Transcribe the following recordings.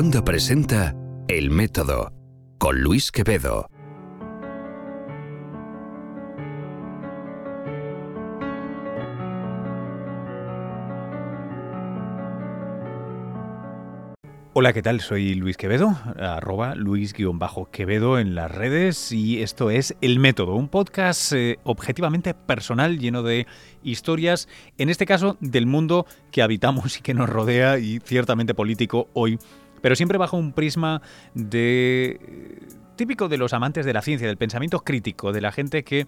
Wanda presenta El Método con Luis Quevedo. Hola, ¿qué tal? Soy Luis Quevedo, arroba Luis-Quevedo en las redes y esto es El Método, un podcast eh, objetivamente personal lleno de historias, en este caso del mundo que habitamos y que nos rodea y ciertamente político hoy, pero siempre bajo un prisma de eh, típico de los amantes de la ciencia, del pensamiento crítico, de la gente que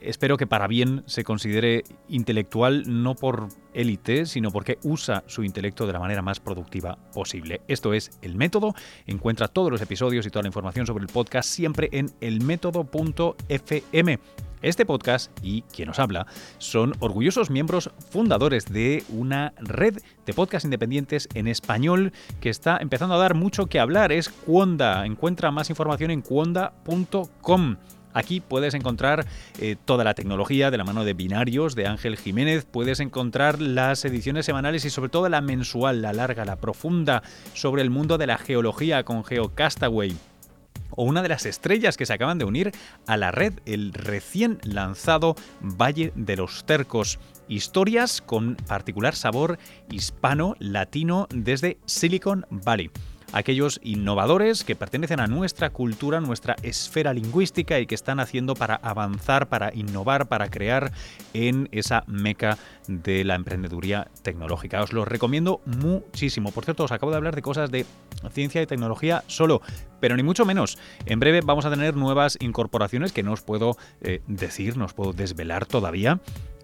espero que para bien se considere intelectual no por élite, sino porque usa su intelecto de la manera más productiva posible. Esto es El Método. Encuentra todos los episodios y toda la información sobre el podcast siempre en elmétodo.fm. Este podcast y quien nos habla son orgullosos miembros fundadores de una red de podcasts independientes en español que está empezando a dar mucho que hablar. Es Cuonda. Encuentra más información en cuonda.com. Aquí puedes encontrar eh, toda la tecnología de la mano de binarios de Ángel Jiménez, puedes encontrar las ediciones semanales y sobre todo la mensual, la larga, la profunda, sobre el mundo de la geología con GeoCastaway o una de las estrellas que se acaban de unir a la red, el recién lanzado Valle de los Tercos. Historias con particular sabor hispano-latino desde Silicon Valley aquellos innovadores que pertenecen a nuestra cultura, nuestra esfera lingüística y que están haciendo para avanzar, para innovar, para crear en esa meca de la emprendeduría tecnológica. Os lo recomiendo muchísimo. Por cierto, os acabo de hablar de cosas de ciencia y tecnología solo, pero ni mucho menos. En breve vamos a tener nuevas incorporaciones que no os puedo eh, decir, no os puedo desvelar todavía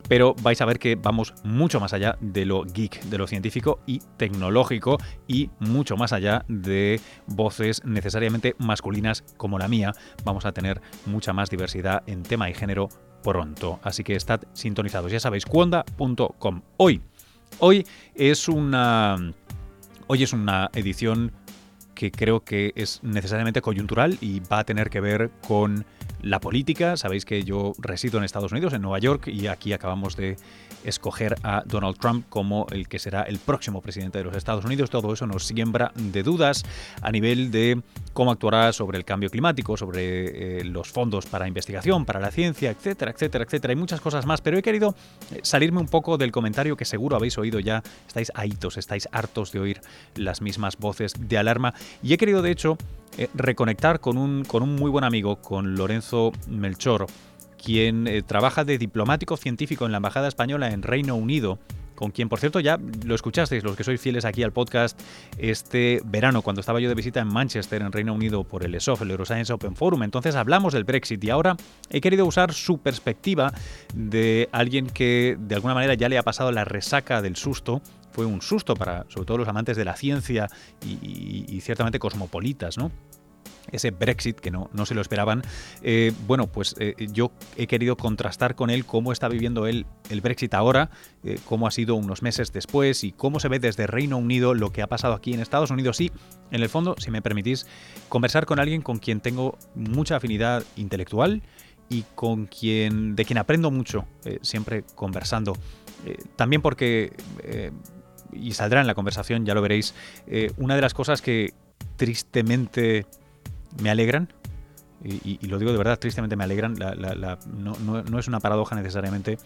pero vais a ver que vamos mucho más allá de lo geek, de lo científico y tecnológico y mucho más allá de voces necesariamente masculinas como la mía. Vamos a tener mucha más diversidad en tema y género pronto, así que estad sintonizados. Ya sabéis, cuonda.com. Hoy, hoy es una hoy es una edición que creo que es necesariamente coyuntural y va a tener que ver con la política. Sabéis que yo resido en Estados Unidos, en Nueva York, y aquí acabamos de escoger a Donald Trump como el que será el próximo presidente de los Estados Unidos. Todo eso nos siembra de dudas a nivel de cómo actuará sobre el cambio climático, sobre eh, los fondos para investigación, para la ciencia, etcétera, etcétera, etcétera. Hay muchas cosas más, pero he querido eh, salirme un poco del comentario que seguro habéis oído ya. Estáis ahitos, estáis hartos de oír las mismas voces de alarma. Y he querido, de hecho, eh, reconectar con un, con un muy buen amigo, con Lorenzo Melchor, quien eh, trabaja de diplomático científico en la Embajada Española en Reino Unido con quien, por cierto, ya lo escuchasteis, los que sois fieles aquí al podcast, este verano, cuando estaba yo de visita en Manchester, en Reino Unido, por el ESOF, el Euroscience Open Forum. Entonces hablamos del Brexit y ahora he querido usar su perspectiva de alguien que de alguna manera ya le ha pasado la resaca del susto fue un susto para sobre todo los amantes de la ciencia y, ciertamente cosmopolitas, ¿no? Ese Brexit que no, no se lo esperaban. Eh, bueno, pues eh, yo he querido contrastar con él cómo está viviendo él el Brexit ahora, eh, cómo ha sido unos meses después y cómo se ve desde Reino Unido lo que ha pasado aquí en Estados Unidos. Y, en el fondo, si me permitís, conversar con alguien con quien tengo mucha afinidad intelectual y con quien, de quien aprendo mucho, siempre conversando. también porque y saldrá en la conversación, ya lo veréis, una de las cosas que tristemente me alegran, y, lo digo de verdad, tristemente me alegran, no, es una paradoja necesariamente,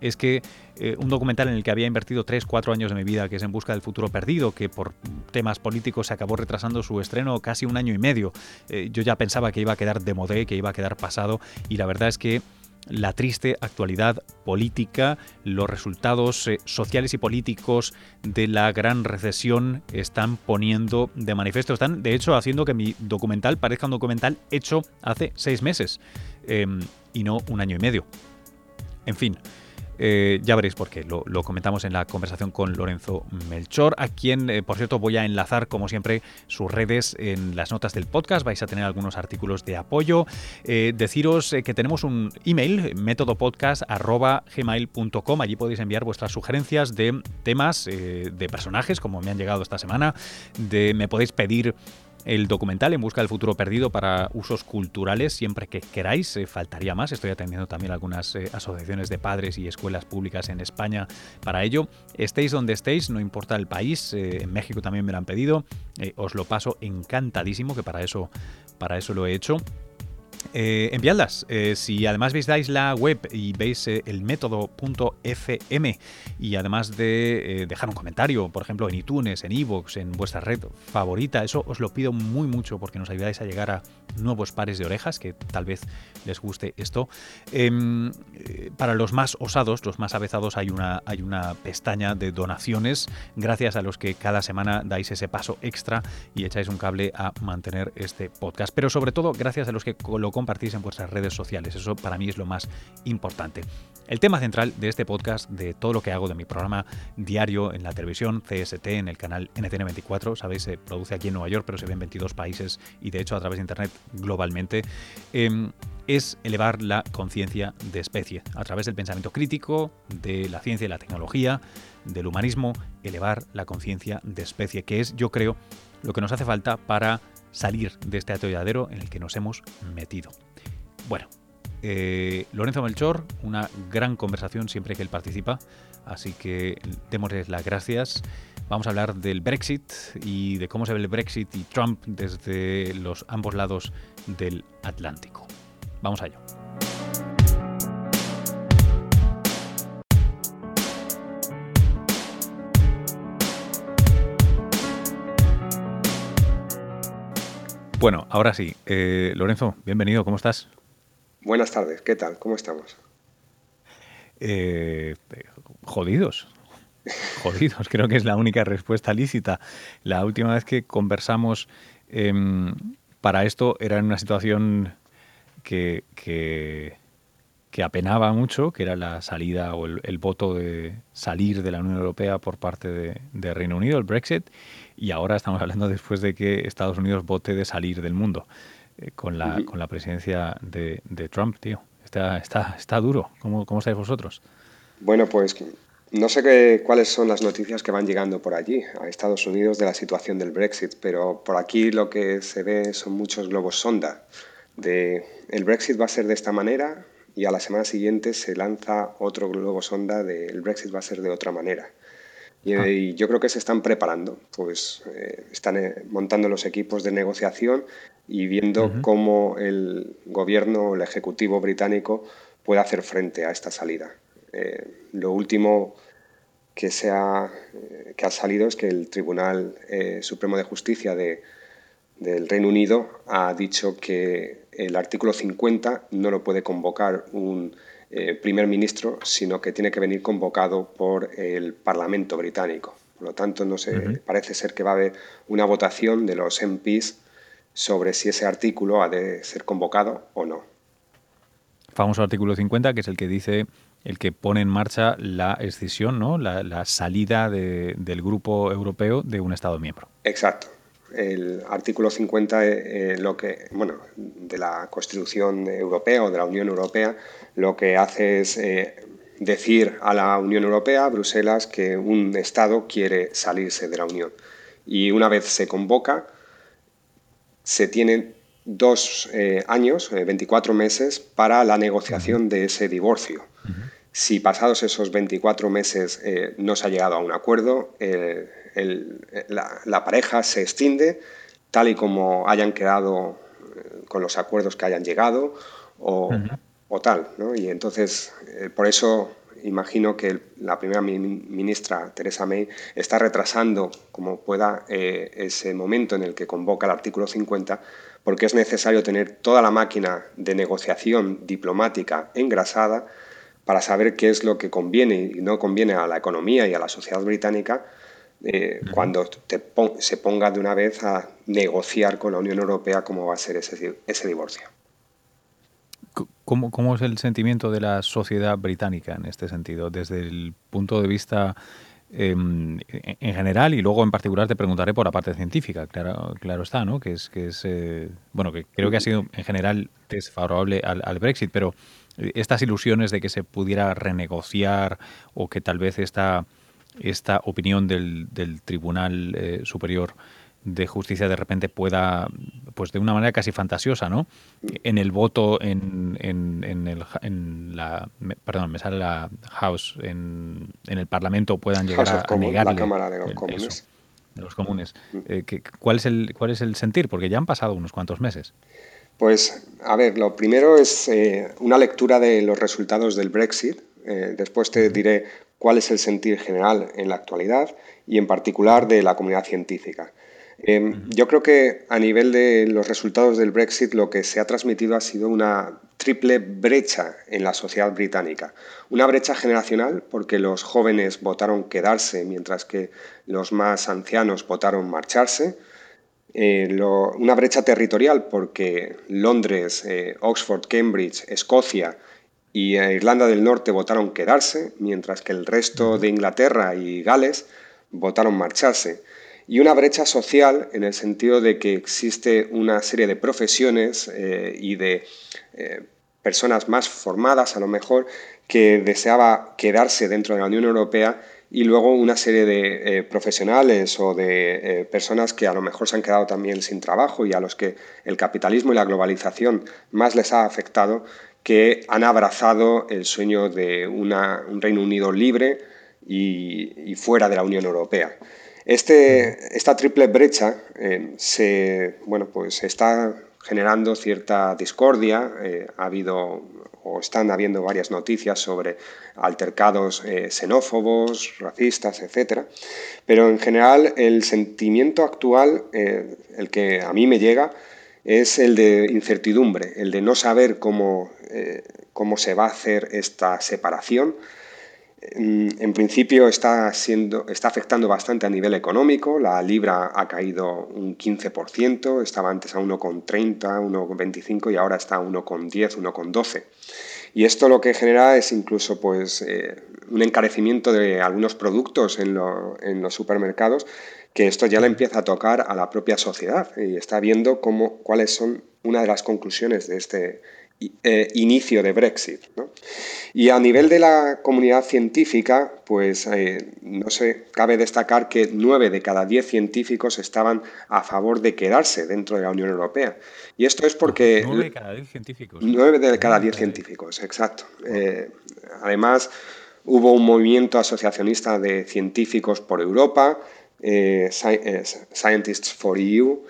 es que eh, un documental en el que había invertido 3, 4 años de mi vida, que es En Busca del Futuro Perdido, que por temas políticos se acabó retrasando su estreno casi un año y medio. Eh, yo ya pensaba que iba a quedar de modé, que iba a quedar pasado, y la verdad es que la triste actualidad política, los resultados eh, sociales y políticos de la gran recesión están poniendo de manifiesto, están de hecho haciendo que mi documental parezca un documental hecho hace seis meses em, y no un año y medio. En fin, eh, ya veréis por qué, lo, comentamos en la conversación con Lorenzo Melchor, a quien, eh, por cierto, voy a enlazar, como siempre, sus redes en las notas del podcast. Vais a tener algunos artículos de apoyo. Eh, deciros que tenemos un email, métodopodcast.gmail.com. Allí podéis enviar vuestras sugerencias de temas, de personajes, como me han llegado esta semana. De, me podéis pedir el documental En Busca del Futuro Perdido para usos culturales siempre que queráis. Eh, faltaría más. Estoy atendiendo también algunas eh, asociaciones de padres y escuelas públicas en España para ello. Estéis donde estéis, no importa el país. Eh, en México también me lo han pedido. os lo paso encantadísimo, que para eso, para eso lo he hecho. Eh, enviadlas. Eh, si además visitáis la web y veis eh, el método.fm y además de eh, dejar un comentario, por ejemplo, en iTunes, en iVoox, en vuestra red favorita, eso os lo pido muy mucho porque nos ayudáis a llegar a nuevos pares de orejas, que tal vez les guste esto. Em, para los más osados, los más avezados, hay una, hay una pestaña de donaciones, gracias a los que cada semana dais ese paso extra y echáis un cable a mantener este podcast. Pero sobre todo, gracias a los que lo compartís en vuestras redes sociales. Eso para mí es lo más importante. El tema central de este podcast, de todo lo que hago, de mi programa diario en la televisión, CST, en el canal NTN24, sabéis, se produce aquí en Nueva York, pero se ve en 22 países y de hecho a través de Internet globalmente, em, es elevar la conciencia de especie a través del pensamiento crítico, de la ciencia y la tecnología, del humanismo, elevar la conciencia de especie, que es, yo creo, lo que nos hace falta para salir de este atolladero en el que nos hemos metido. Bueno, eh, Lorenzo Melchor, una gran conversación siempre que él participa, así que démosles las gracias. Vamos a hablar del Brexit y de cómo se ve el Brexit y Trump desde los ambos lados del Atlántico. Vamos a ello. Bueno, ahora sí. Eh, Lorenzo, bienvenido, ¿cómo estás? Buenas tardes, ¿qué tal? ¿Cómo estamos? Eh, jodidos. Jodidos, creo que es la única respuesta lícita. La última vez que conversamos em, para esto era en una situación que, que, apenaba mucho, que era la salida o el, voto de salir de la Unión Europea por parte de, de Reino Unido, el Brexit y ahora estamos hablando después de que Estados Unidos vote de salir del mundo eh, con, la, con la presidencia de, Trump, tío. Está, está, está duro. ¿Cómo, ¿Cómo estáis vosotros? Bueno, pues no sé qué, cuáles son las noticias que van llegando por allí, a Estados Unidos, de la situación del Brexit, pero por aquí lo que se ve son muchos globos sonda. De el Brexit va a ser de esta manera y a la semana siguiente se lanza otro globo sonda de el Brexit va a ser de otra manera. Ah. Y, yo creo que se están preparando, pues eh, están eh, montando los equipos de negociación y viendo cómo el gobierno, el ejecutivo británico puede hacer frente a esta salida. Eh, lo último que, se ha, que ha salido es que el Tribunal Supremo de Justicia de, del Reino Unido ha dicho que el artículo 50 no lo puede convocar un eh, primer ministro, sino que tiene que venir convocado por el Parlamento británico. Por lo tanto, no sé, parece ser que va a haber una votación de los MPs sobre si ese artículo ha de ser convocado o no. Famoso artículo 50, que es el que dice el que pone en marcha la escisión, ¿no? la, salida del grupo europeo de un Estado miembro. Exacto el artículo 50 eh, eh, lo que, bueno, de la Constitución Europea o de la Unión Europea lo que hace es eh, decir a la Unión Europea, a Bruselas, que un Estado quiere salirse de la Unión. Y una vez se convoca, se tienen dos años, 24 meses, para la negociación de ese divorcio. Si pasados esos 24 meses no se ha llegado a un acuerdo, la, pareja se extiende tal y como hayan quedado eh, con los acuerdos que hayan llegado o, tal. Y entonces, eh, por eso imagino que la primera ministra, Teresa May, está retrasando como pueda eh, ese momento en el que convoca el artículo 50, porque es necesario tener toda la máquina de negociación diplomática engrasada para saber qué es lo que conviene y no conviene a la economía y a la sociedad británica eh, cuando se ponga de una vez a negociar con la Unión Europea cómo va a ser ese, ese divorcio. ¿Cómo, ¿Cómo, es el sentimiento de la sociedad británica en este sentido? Desde el punto de vista em, en general y luego en particular te preguntaré por la parte científica, claro, claro está, ¿no? Que es, que es eh, bueno, que creo que ha sido en general desfavorable al, al, Brexit, pero estas ilusiones de que se pudiera renegociar o que tal vez esta esta opinión del, Tribunal eh, Superior de justicia de repente pueda, pues de una manera casi fantasiosa, ¿no? En el voto en, en, el, en la, perdón, me sale la House, en, en el Parlamento puedan llegar a, negarle la Cámara de los Comunes. de los comunes. Eh, ¿cuál, es el, ¿Cuál es el sentir? Porque ya han pasado unos cuantos meses. Pues, a ver, lo primero es eh, una lectura de los resultados del Brexit. Eh, después te diré cuál es el sentir general en la actualidad y en particular de la comunidad científica. Em, yo creo que a nivel de los resultados del Brexit lo que se ha transmitido ha sido una triple brecha en la sociedad británica. Una brecha generacional porque los jóvenes votaron quedarse mientras que los más ancianos votaron marcharse. Eh, una brecha territorial porque Londres, eh, Oxford, Cambridge, Escocia y Irlanda del Norte votaron quedarse, mientras que el resto de Inglaterra y Gales votaron marcharse. Y una brecha social en el sentido de que existe una serie de profesiones eh, y de eh, personas más formadas a lo mejor que deseaba quedarse dentro de la Unión Europea y luego una serie de eh, profesionales o de personas que a lo mejor se han quedado también sin trabajo y a los que el capitalismo y la globalización más les ha afectado, que han abrazado el sueño de un Reino Unido libre y fuera de la Unión Europea. Este, esta triple brecha eh, se, bueno, pues está generando cierta discordia. Eh, ha habido o están habiendo varias noticias sobre altercados eh, xenófobos, racistas, etc. Pero en general el sentimiento actual, el que a mí me llega, es el de incertidumbre, el de no saber cómo, cómo se va a hacer esta separación en principio está, siendo, está afectando bastante a nivel económico. La libra ha caído un 15%, estaba antes a 1,30, 1,25 y ahora está a 1,10, 1,12. Y esto lo que genera es incluso pues, eh, un encarecimiento de algunos productos en, los supermercados, que esto ya le empieza a tocar a la propia sociedad. Y está viendo cómo, cuáles son una de las conclusiones de este eh, inicio de Brexit. Y a nivel de la comunidad científica, pues eh, no sé, cabe destacar que nueve de cada diez científicos estaban a favor de quedarse dentro de la Unión Europea. Y esto es porque... Nueve de cada diez científicos. Nueve de cada diez científicos, exacto. Eh, además, hubo un movimiento asociacionista de científicos por Europa, Scientists for EU,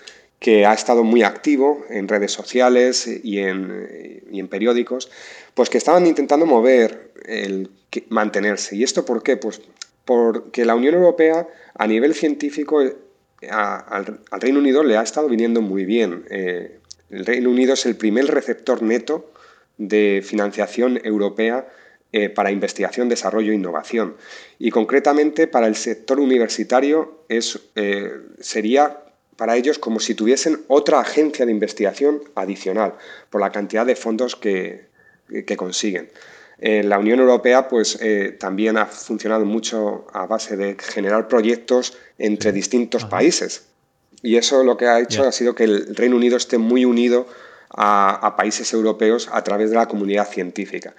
que ha estado muy activo en redes sociales y en, periódicos, pues que estaban intentando mover el mantenerse. ¿Y esto por qué? Pues porque la Unión Europea a nivel científico al, Reino Unido le ha estado viniendo muy bien. Eh, el Reino Unido es el primer receptor neto de financiación europea eh, para investigación, desarrollo e innovación. Y concretamente para el sector universitario es, eh, sería para ellos como si tuviesen otra agencia de investigación adicional por la cantidad de fondos que, consiguen. la Unión Europea pues, eh, también ha funcionado mucho a base de generar proyectos entre distintos países. Y eso lo que ha hecho ha sido que el Reino Unido esté muy unido a, países europeos a través de la comunidad científica.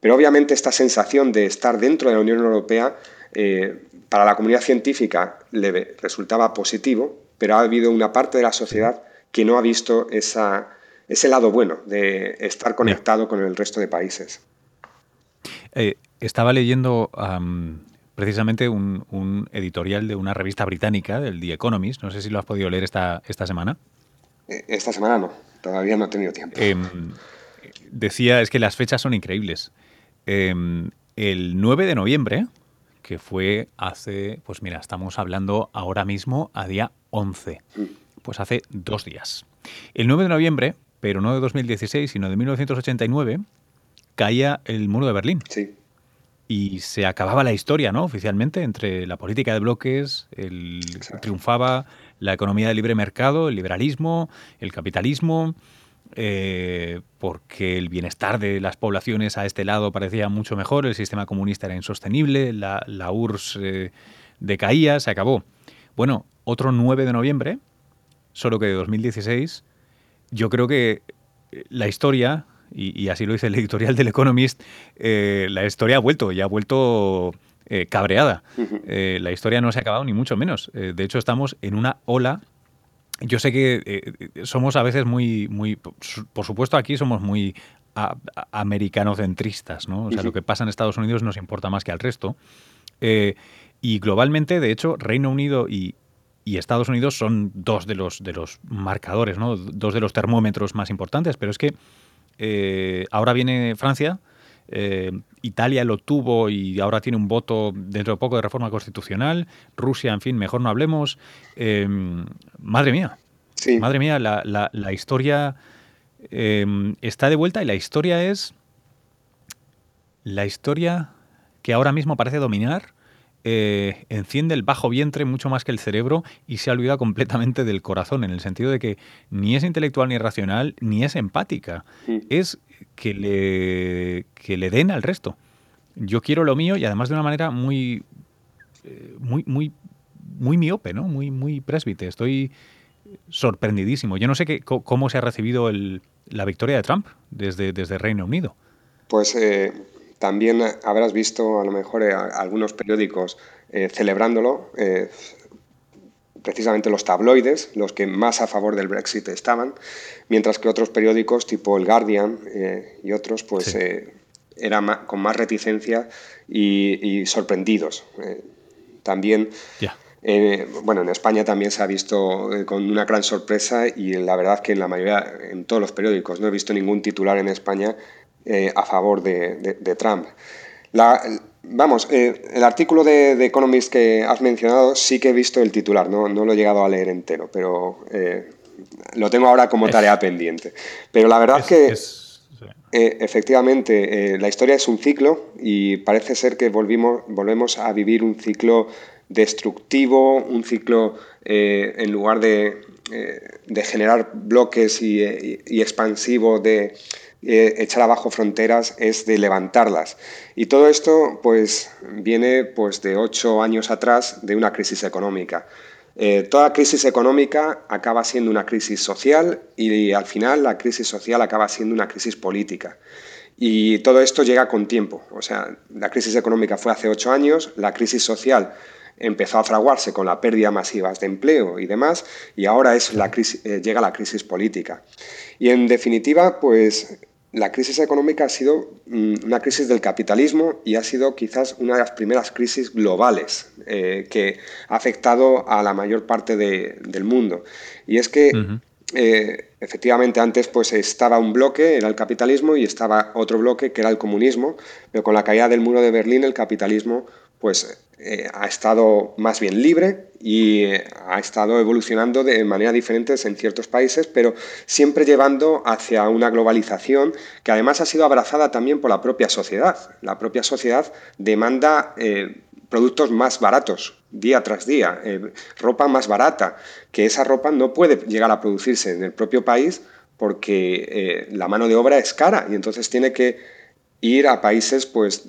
Pero obviamente esta sensación de estar dentro de la Unión Europea eh, para la comunidad científica le resultaba positivo, pero ha habido una parte de la sociedad que no ha visto esa, ese lado bueno de estar conectado con el resto de países. Eh, estaba leyendo precisamente un, editorial de una revista británica, del The Economist. No sé si lo has podido leer esta, esta semana. Eh, esta semana no, todavía no he tenido tiempo. Em, decía, es que las fechas son increíbles. Em, el 9 de noviembre, que fue hace, pues mira, estamos hablando ahora mismo a día 11, pues hace dos días. El 9 de noviembre, pero no de 2016, sino de 1989, caía el muro de Berlín. Sí. Y se acababa la historia, ¿no? Oficialmente, entre la política de bloques, el, triunfaba la economía de libre mercado, el liberalismo, el capitalismo, eh, porque el bienestar de las poblaciones a este lado parecía mucho mejor, el sistema comunista era insostenible, la, URSS eh, decaía, se acabó. Bueno, otro 9 de noviembre, solo que de 2016, yo creo que eh, la historia, y, así lo dice el editorial del Economist, la historia ha vuelto, y ha vuelto cabreada. la historia no se ha acabado ni mucho menos. de hecho, estamos en una ola yo sé que eh, somos a veces muy, muy, por supuesto aquí somos muy americanocentristas, ¿no? O sea, lo que pasa en Estados Unidos nos importa más que al resto. Eh, y globalmente, de hecho, Reino Unido y, Estados Unidos son dos de los, de los marcadores, ¿no? Dos de los termómetros más importantes, pero es que eh, ahora viene Francia, Italia lo tuvo y ahora tiene un voto dentro de poco de reforma constitucional. Rusia, en fin, mejor no hablemos. Em, madre mía. Madre mía, la, historia em, está de vuelta y la historia es. La historia que ahora mismo parece dominar. Eh, enciende el bajo vientre mucho más que el cerebro y se olvida completamente del corazón, en el sentido de que ni es intelectual ni racional, ni es empática. Es que le, que le den al resto. Yo quiero lo mío y además de una manera muy, eh, muy, muy, muy miope, ¿no? Muy, muy presbite. Estoy sorprendidísimo. Yo no sé qué, cómo se ha recibido la victoria de Trump desde, desde Reino Unido. Pues eh, también habrás visto a lo mejor eh, algunos periódicos celebrándolo, precisamente los tabloides, los que más a favor del Brexit estaban, mientras que otros periódicos tipo el Guardian y otros pues eran con más reticencia y, sorprendidos. también eh, bueno, en España también se ha visto eh, con una gran sorpresa y la verdad que en la mayoría, en todos los periódicos, no he visto ningún titular en España eh, a favor de, Trump. Vamos, el artículo de, de, Economist que has mencionado sí que he visto el titular, no, no lo he llegado a leer entero, pero lo tengo ahora como tarea pendiente. Pero la verdad que... efectivamente, la historia es un ciclo y parece ser que volvimos, volvemos a vivir un ciclo destructivo, un ciclo eh, en lugar de, eh, generar bloques y, expansivo de eh, echar abajo fronteras, es de levantarlas. Y todo esto pues, viene pues, de ocho años atrás de una crisis económica. toda crisis económica acaba siendo una crisis social y al final la crisis social acaba siendo una crisis política. Y todo esto llega con tiempo. O sea, la crisis económica fue hace ocho años, la crisis social empezó a fraguarse con la pérdida masiva de empleo y demás, y ahora es la crisis, eh, llega la crisis política. Y en definitiva, pues la crisis económica ha sido mm, una crisis del capitalismo y ha sido quizás una de las primeras crisis globales eh, que ha afectado a la mayor parte del mundo. Y es que eh, efectivamente antes pues estaba un bloque, era el capitalismo, y estaba otro bloque que era el comunismo, pero con la caída del muro de Berlín el capitalismo pues eh, ha estado más bien libre y eh, ha estado evolucionando de manera diferente en ciertos países, pero siempre llevando hacia una globalización que además ha sido abrazada también por la propia sociedad. La propia sociedad demanda eh, productos más baratos día tras día, ropa más barata, que esa ropa no puede llegar a producirse en el propio país porque la mano de obra es cara y entonces tiene que ir a países pues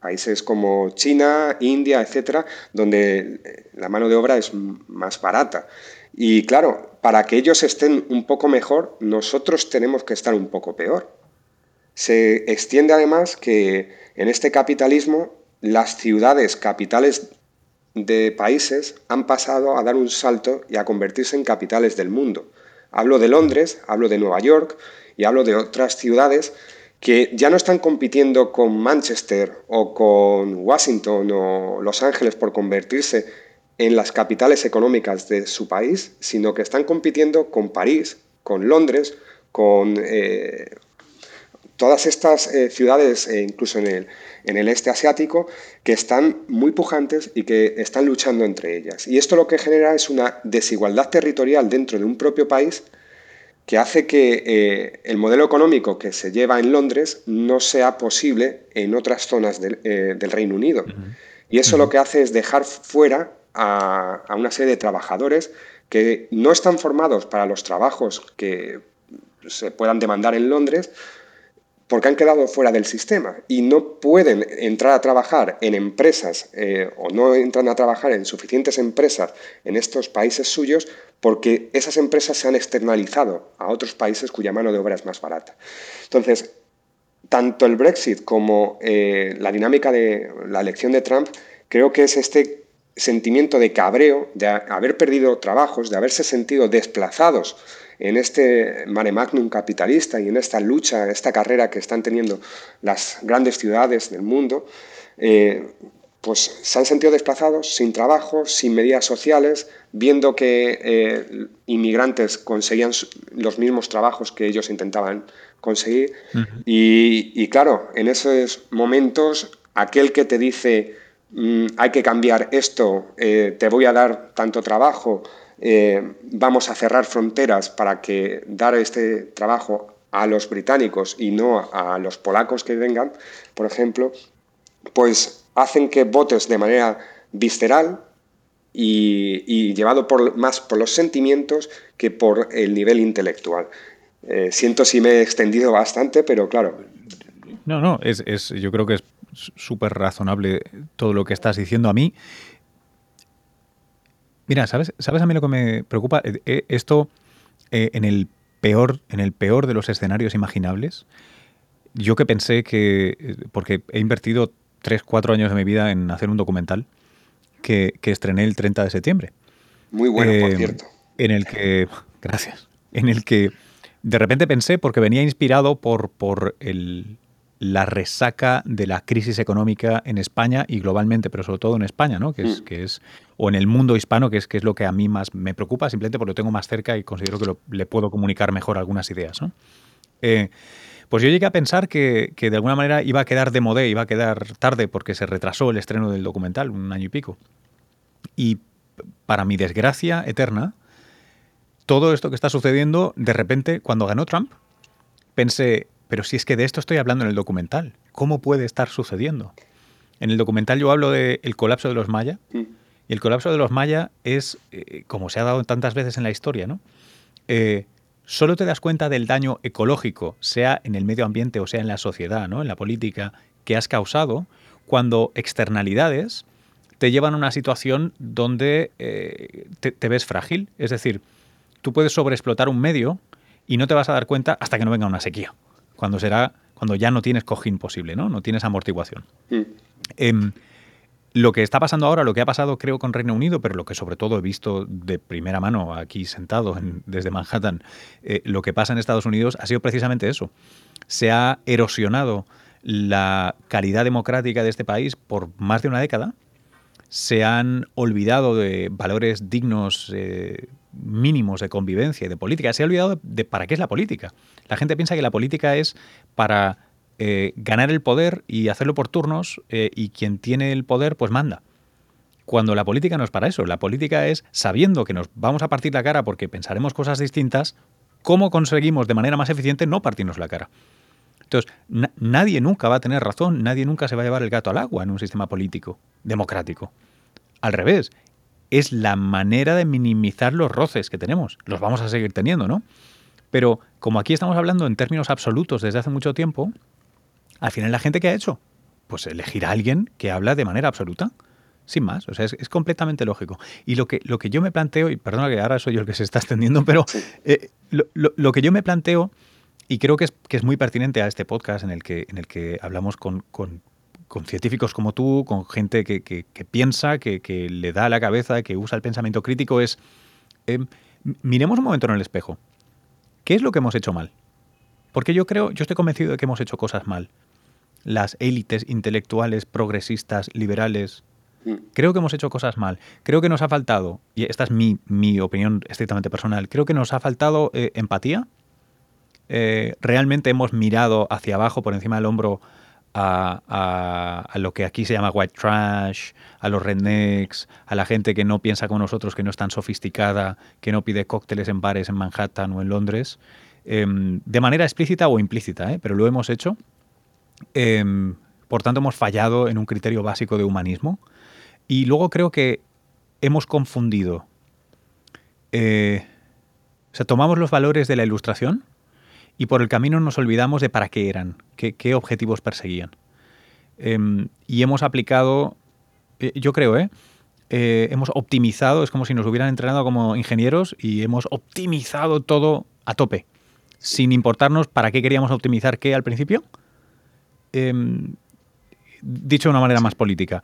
países como China, India, etcétera, donde eh, la mano de obra es más barata. Y claro, para que ellos estén un poco mejor, nosotros tenemos que estar un poco peor. Se extiende además que en este capitalismo las ciudades capitales de países han pasado a dar un salto y a convertirse en capitales del mundo. Hablo de Londres, hablo de Nueva York y hablo de otras ciudades que ya no están compitiendo con Manchester o con Washington o Los Ángeles por convertirse en las capitales económicas de su país, sino que están compitiendo con París, con Londres, con eh, todas estas eh, ciudades, e incluso en el este asiático, que están muy pujantes y que están luchando entre ellas. Y esto lo que genera es una desigualdad territorial dentro de un propio país que hace que eh, el modelo económico que se lleva en Londres no sea posible en otras zonas del, eh, Reino Unido. Y eso lo que hace es dejar fuera a, una serie de trabajadores que no están formados para los trabajos que se puedan demandar en Londres, porque han quedado fuera del sistema y no pueden entrar a trabajar en empresas eh, o no entran a trabajar en suficientes empresas en estos países suyos porque esas empresas se han externalizado a otros países cuya mano de obra es más barata. Entonces, tanto el Brexit como eh, la dinámica de la elección de Trump creo que es este sentimiento de cabreo, de haber perdido trabajos, de haberse sentido desplazados en este mare magnum capitalista y en esta lucha, esta carrera que están teniendo las grandes ciudades del mundo, eh, pues se han sentido desplazados, sin trabajo, sin medidas sociales, viendo que eh, inmigrantes conseguían los mismos trabajos que ellos intentaban conseguir. y, claro, en esos momentos, aquel que te dice, mm, hay que cambiar esto, eh, te voy a dar tanto trabajo, eh, vamos a cerrar fronteras para que dar este trabajo a los británicos y no a los polacos que vengan, por ejemplo, pues hacen que votes de manera visceral y, llevado más por los sentimientos que por el nivel intelectual. Eh, siento si me he extendido bastante, pero claro. No, no, es, es yo creo que es súper razonable todo lo que estás diciendo a mí. Mira, ¿sabes, ¿sabes a mí lo que me preocupa? Eh, eh, esto, en, el peor, en el peor de los escenarios imaginables, yo que pensé que, porque he invertido 3, 4 años de mi vida en hacer un documental que, estrené el 30 de septiembre. Muy bueno, por cierto. En el que, gracias, en el que de repente pensé, porque venía inspirado por, por el, la resaca de la crisis económica en España y globalmente, pero sobre todo en España, ¿no? Que es, mm. que es o en el mundo hispano, que es, que es lo que a mí más me preocupa, simplemente porque lo tengo más cerca y considero que le puedo comunicar mejor algunas ideas, ¿no? Eh, pues yo llegué a pensar que, de alguna manera iba a quedar de modé, iba a quedar tarde porque se retrasó el estreno del documental, un año y pico. Y para mi desgracia eterna, todo esto que está sucediendo, de repente, cuando ganó Trump, pensé, pero si es que de esto estoy hablando en el documental, ¿cómo puede estar sucediendo? En el documental yo hablo del colapso de los Maya, mm. y el colapso de los Maya es, eh, como se ha dado tantas veces en la historia, ¿no? Eh, solo te das cuenta del daño ecológico, sea en el medio ambiente o sea en la sociedad, ¿no? en la política, que has causado, cuando externalidades te llevan a una situación donde eh, te, ves frágil. Es decir, tú puedes sobreexplotar un medio y no te vas a dar cuenta hasta que no venga una sequía, cuando será cuando ya no tienes cojín posible, ¿no? No tienes amortiguación. Mm. Em, lo que está pasando ahora, lo que ha pasado creo con Reino Unido, pero lo que sobre todo he visto de primera mano aquí sentado desde Manhattan, eh, lo que pasa en Estados Unidos ha sido precisamente eso. Se ha erosionado la calidad democrática de este país por más de una década, se han olvidado de valores dignos eh, mínimos de convivencia y de política, se ha olvidado de para qué es la política. La gente piensa que la política es para eh, ganar el poder y hacerlo por turnos eh, y quien tiene el poder pues manda. Cuando la política no es para eso, la política es sabiendo que nos vamos a partir la cara porque pensaremos cosas distintas, ¿cómo conseguimos de manera más eficiente no partirnos la cara? Entonces, nadie nunca va a tener razón, nadie nunca se va a llevar el gato al agua en un sistema político democrático. Al revés, es la manera de minimizar los roces que tenemos. Los vamos a seguir teniendo, ¿no? Pero como aquí estamos hablando en términos absolutos desde hace mucho tiempo, al final, ¿la gente que ha hecho? Pues elegir a alguien que habla de manera absoluta. Sin más, o sea, es, completamente lógico. Y lo que, lo que yo me planteo, y perdona que ahora soy yo el que se está extendiendo, pero eh, lo, que yo me planteo, y creo que es, que es muy pertinente a este podcast en el que, en el que hablamos con, científicos como tú, con gente que, piensa, que, le da la cabeza, que usa el pensamiento crítico, es, eh, miremos un momento en el espejo. ¿Qué es lo que hemos hecho mal? Porque yo creo, yo estoy convencido de que hemos hecho cosas mal las élites intelectuales, progresistas, liberales. Mm. Creo que hemos hecho cosas mal. Creo que nos ha faltado, y esta es mi, mi opinión estrictamente personal, creo que nos ha faltado eh, empatía. Eh, realmente hemos mirado hacia abajo, por encima del hombro, a, lo que aquí se llama white trash, a los rednecks, a la gente que no piensa como nosotros, que no es tan sofisticada, que no pide cócteles en bares en Manhattan o en Londres, em, de manera explícita o implícita, ¿eh? pero lo hemos hecho. Em, por tanto, hemos fallado en un criterio básico de humanismo. Y luego creo que hemos confundido. Eh, o sea, tomamos los valores de la ilustración y por el camino nos olvidamos de para qué eran, qué, objetivos perseguían. Em, y hemos aplicado, eh, yo creo, ¿eh? ¿eh? hemos optimizado, es como si nos hubieran entrenado como ingenieros y hemos optimizado todo a tope, sin importarnos para qué queríamos optimizar qué al principio Em, dicho de una manera más política,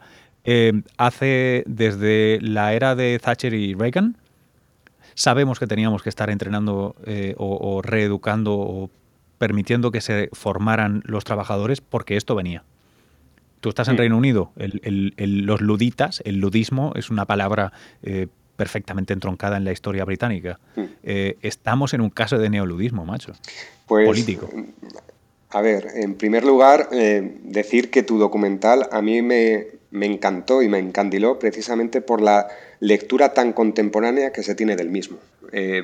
hace desde la era de Thatcher y Reagan, sabemos que teníamos que estar entrenando o, reeducando o permitiendo que se formaran los trabajadores porque esto venía. Tú estás en Reino Unido, los luditas, el ludismo es una palabra eh, perfectamente entroncada en la historia británica. Eh, estamos en un caso de neoludismo, macho. Pues, político. A ver, en primer lugar, eh, decir que tu documental a mí me, me encantó y me encandiló precisamente por la lectura tan contemporánea que se tiene del mismo.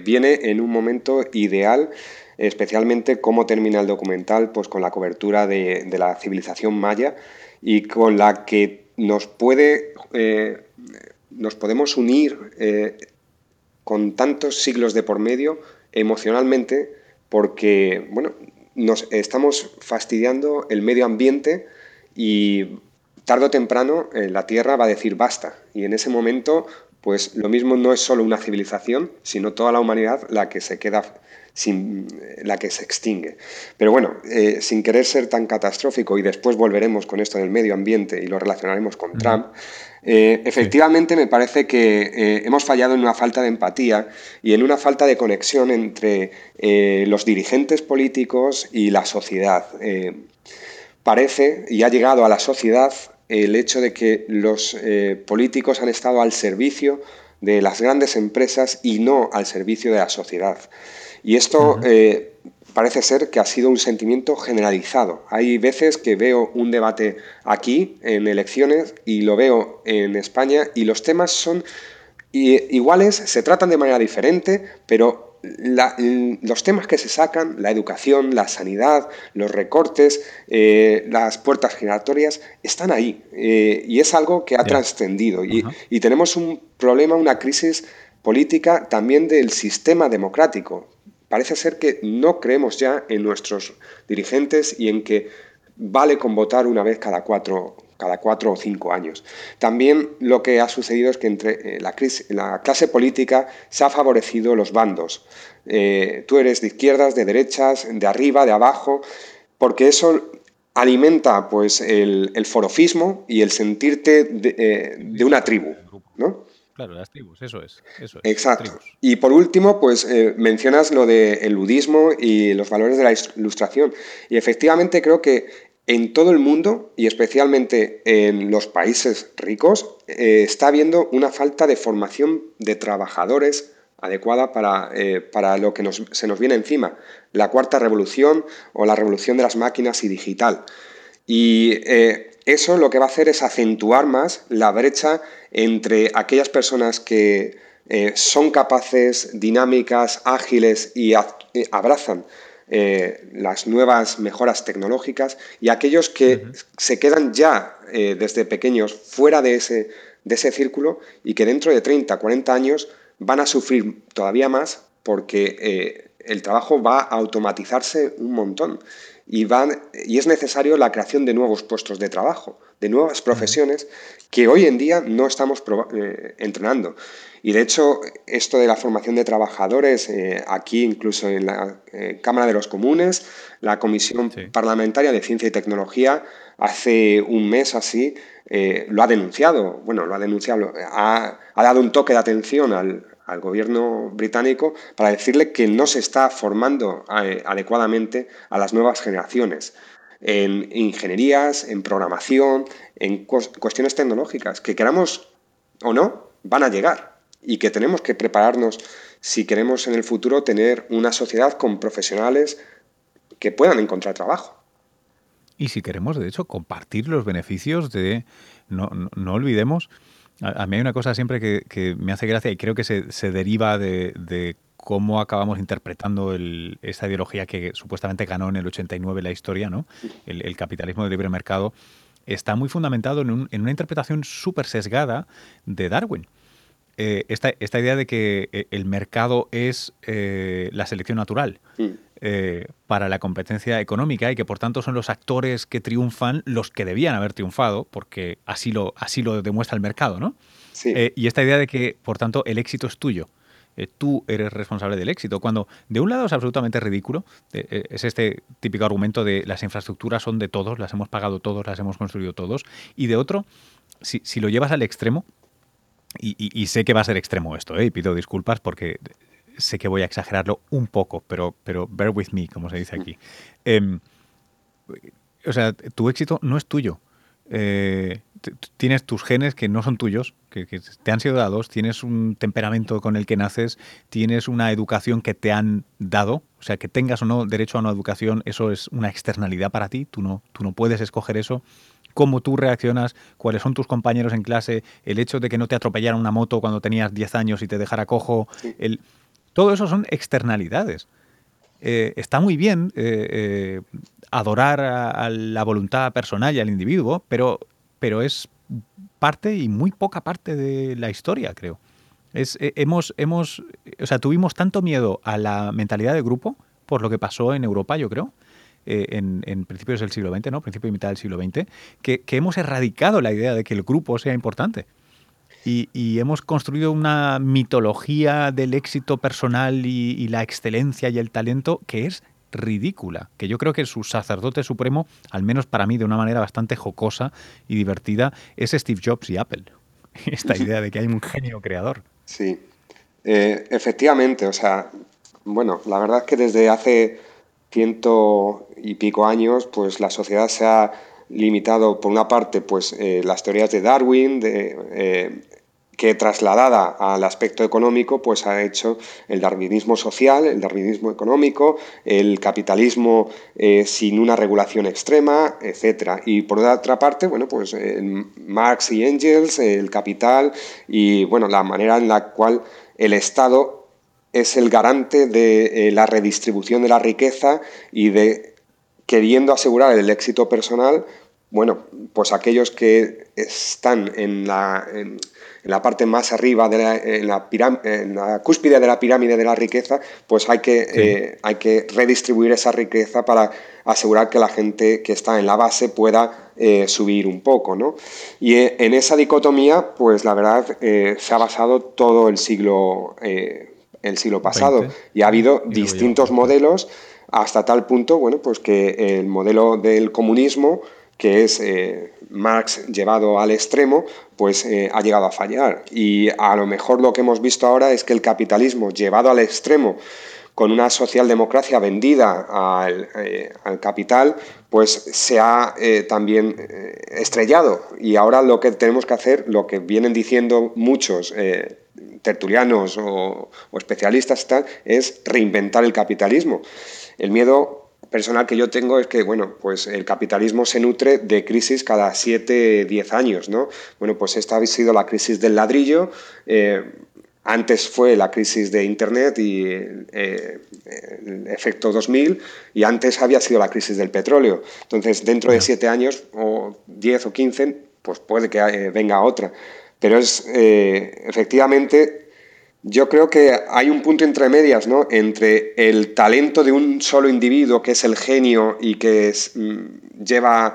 viene en un momento ideal especialmente cómo termina el documental, pues con la cobertura de, de la civilización maya y con la que nos puede eh, nos podemos unir eh, con tantos siglos de por medio emocionalmente porque bueno nos estamos fastidiando el medio ambiente y tarde o temprano eh, la Tierra va a decir basta y en ese momento pues lo mismo no es solo una civilización sino toda la humanidad la que se queda sin, la que se extingue. Pero bueno, eh, sin querer ser tan catastrófico, y después volveremos con esto del medio ambiente y lo relacionaremos con Trump, eh, efectivamente me parece que eh, hemos fallado en una falta de empatía y en una falta de conexión entre los dirigentes políticos y la sociedad. Parece, y ha llegado a la sociedad, el hecho de que los políticos han estado al servicio de las grandes empresas y no al servicio de la sociedad. Y esto eh, parece ser que ha sido un sentimiento generalizado. Hay veces que veo un debate aquí en elecciones y lo veo en España y los temas son iguales, se tratan de manera diferente, pero los temas que se sacan, la educación, la sanidad, los recortes, eh, las puertas giratorias, están ahí. Eh, y es algo que ha trascendido. Y, y, tenemos un problema, una crisis política también del sistema democrático parece ser que no creemos ya en nuestros dirigentes y en que vale con votar una vez cada cuatro, cada cuatro o cinco años. También lo que ha sucedido es que entre eh, la, la clase política se ha favorecido los bandos. Eh, tú eres de izquierdas, de derechas, de arriba, de abajo, porque eso alimenta pues, el, forofismo y el sentirte de, eh, de una tribu. ¿no? Claro, las tribus, eso es. Eso Exacto. Y por último, pues eh, mencionas lo del ludismo y los valores de la ilustración. Y efectivamente creo que en todo el mundo, y especialmente en los países ricos, eh, está habiendo una falta de formación de trabajadores adecuada para, eh, para lo que se nos viene encima, la cuarta revolución o la revolución de las máquinas y digital. Y eso lo que va a hacer es acentuar más la brecha entre aquellas personas que eh, son capaces, dinámicas, ágiles y eh, abrazan eh, las nuevas mejoras tecnológicas y aquellos que se quedan ya desde pequeños fuera de ese, de ese círculo y que dentro de 30, 40 años van a sufrir todavía más porque el trabajo va a automatizarse un montón y, van, y es necesario la creación de nuevos puestos de trabajo, de nuevas profesiones que hoy en día no estamos eh, entrenando. Y de hecho, esto de la formación de trabajadores, eh, aquí incluso en la eh, Cámara de los Comunes, la Comisión Parlamentaria de Ciencia y Tecnología, hace un mes así, lo ha denunciado. Bueno, lo ha denunciado, ha, ha dado un toque de atención al, al gobierno británico para decirle que no se está formando eh, adecuadamente a las nuevas generaciones en ingenierías, en programación, en cuestiones tecnológicas, que queramos o no, van a llegar y que tenemos que prepararnos si queremos en el futuro tener una sociedad con profesionales que puedan encontrar trabajo. Y si queremos, de hecho, compartir los beneficios de, no, no olvidemos, a, mí hay una cosa siempre que, me hace gracia y creo que se, deriva de, cómo acabamos interpretando esta ideología que supuestamente ganó en el 89 la historia, ¿no? El, capitalismo de libre mercado, está muy fundamentado en, una interpretación súper sesgada de Darwin. Eh, esta, idea de que eh, el mercado es eh, la selección natural. Eh, para la competencia económica y que por tanto son los actores que triunfan los que debían haber triunfado, porque así lo, así lo demuestra el mercado, ¿no? Eh, y esta idea de que, por tanto, el éxito es tuyo. Eh, tú eres responsable del éxito. Cuando de un lado es absolutamente ridículo, es este típico argumento de las infraestructuras son de todos, las hemos pagado todos, las hemos construido todos, y de otro si, lo llevas al extremo, y, sé que va a ser extremo esto, y pido disculpas porque sé que voy a exagerarlo un poco, pero, pero bear with me, como se dice aquí. Em, o sea, tu éxito no es tuyo. Eh, tienes tus genes que no son tuyos, que, te han sido dados, tienes un temperamento con el que naces, tienes una educación que te han dado, o sea, que tengas o no derecho a una educación, eso es una externalidad para ti, tú no, tú no puedes escoger eso. Cómo tú reaccionas, cuáles son tus compañeros en clase, el hecho de que no te atropellara una moto cuando tenías 10 años y te dejara cojo, el, todo eso son externalidades. Eh, está muy bien eh, eh, adorar a, la voluntad personal y al individuo, pero, pero es parte y muy poca parte de la historia, creo. Es, hemos, hemos, o sea, tuvimos tanto miedo a la mentalidad de grupo por lo que pasó en Europa, yo creo, en, principios del siglo XX, ¿no? Principio y mitad del siglo XX, que hemos erradicado la idea de que el grupo sea importante. Y, hemos construido una mitología del éxito personal y, la excelencia y el talento que es ridícula, que yo creo que su sacerdote supremo, al menos para mí de una manera bastante jocosa y divertida, es Steve Jobs y Apple. Esta idea de que hay un genio creador. Sí, eh, efectivamente, o sea, bueno, la verdad es que desde hace ciento y pico años, pues la sociedad se ha limitado, por una parte, pues eh, las teorías de Darwin, eh, que trasladada al aspecto económico, pues ha hecho el darwinismo social, el darwinismo económico, el capitalismo eh, sin una regulación extrema, etc. Y por otra parte, bueno, pues Marx y Engels, el capital y bueno, la manera en la cual el Estado es el garante de la redistribución de la riqueza y de queriendo asegurar el éxito personal, bueno, pues aquellos que están en la, en, la parte más arriba, de la, en, la en, la cúspide de la pirámide de la riqueza, pues hay que, eh, hay que redistribuir esa riqueza para asegurar que la gente que está en la base pueda eh, subir un poco. ¿no? Y eh, en esa dicotomía, pues la verdad, se ha basado todo el siglo, el siglo pasado y ha habido distintos modelos hasta tal punto, bueno, pues que el modelo del comunismo, que es eh, Marx llevado al extremo, pues eh, ha llegado a fallar. Y a lo mejor lo que hemos visto ahora es que el capitalismo llevado al extremo, con una socialdemocracia vendida al, eh, capital, pues se ha también estrellado. Y ahora lo que tenemos que hacer, lo que vienen diciendo muchos tertulianos o, especialistas, tal, es reinventar el capitalismo. El miedo personal que yo tengo es que, bueno, pues el capitalismo se nutre de crisis cada 7, 10 años, ¿no? Bueno, pues esta ha sido la crisis del ladrillo, eh, antes fue la crisis de Internet y eh, el efecto 2000 y antes había sido la crisis del petróleo. Entonces, dentro de 7 años o 10 o 15, pues puede que eh, venga otra. Pero es efectivamente yo creo que hay un punto entre medias, ¿no? Entre el talento de un solo individuo, que es el genio y que mm, lleva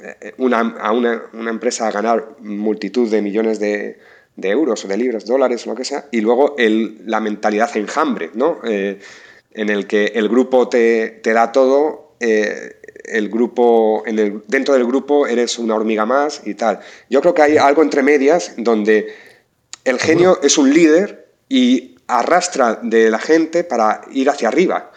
eh, a una, empresa a ganar multitud de millones de, euros o de libras, dólares, lo que sea, y luego la mentalidad enjambre, ¿no? Eh, en el que el grupo te, da todo, eh, el grupo, en el, dentro del grupo eres una hormiga más y tal. Yo creo que hay algo entre medias donde el genio es un líder y arrastra de la gente para ir hacia arriba.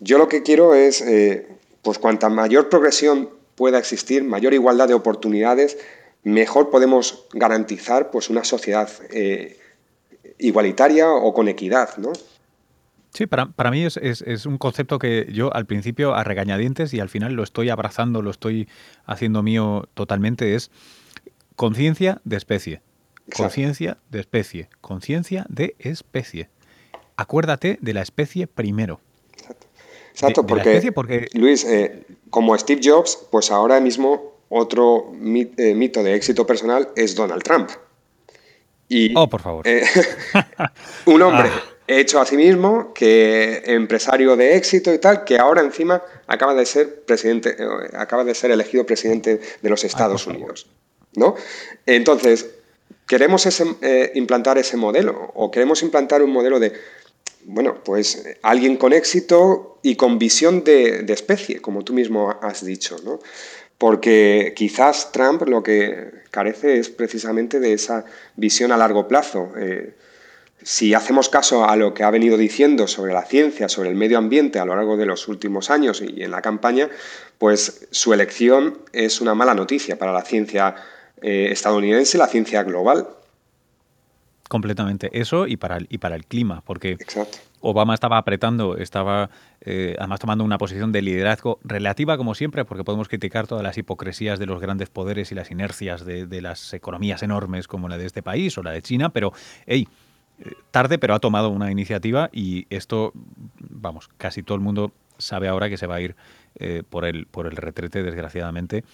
Yo lo que quiero es, eh, pues cuanta mayor progresión pueda existir, mayor igualdad de oportunidades, mejor podemos garantizar pues, una sociedad eh, igualitaria o con equidad, ¿no? Sí, para, mí es, es, un concepto que yo al principio a regañadientes y al final lo estoy abrazando, lo estoy haciendo mío totalmente, es conciencia de especie. Conciencia de especie. Conciencia de especie. Acuérdate de la especie primero. Exacto, porque, Luis, eh, como Steve Jobs, pues ahora mismo otro eh, mito de éxito personal es Donald Trump. Y, oh, por favor. Eh, un hombre ah. hecho a sí mismo, que empresario de éxito y tal, que ahora encima acaba de ser presidente, acaba de ser elegido presidente de los Estados Unidos. ¿no? Entonces, queremos eh, implantar ese modelo o queremos implantar un modelo de, bueno, pues alguien con éxito y con visión de, especie, como tú mismo has dicho, ¿no? porque quizás Trump lo que carece es precisamente de esa visión a largo plazo. Eh, si hacemos caso a lo que ha venido diciendo sobre la ciencia, sobre el medio ambiente a lo largo de los últimos años y en la campaña, pues su elección es una mala noticia para la ciencia eh, estadounidense la ciencia global. Completamente. Eso y para el, y para el clima, porque Obama estaba apretando, estaba eh, además tomando una posición de liderazgo relativa, como siempre, porque podemos criticar todas las hipocresías de los grandes poderes y las inercias de, las economías enormes como la de este país o la de China, pero, hey, eh, tarde, pero ha tomado una iniciativa y esto, vamos, casi todo el mundo sabe ahora que se va a ir eh, por, el, por el retrete, desgraciadamente.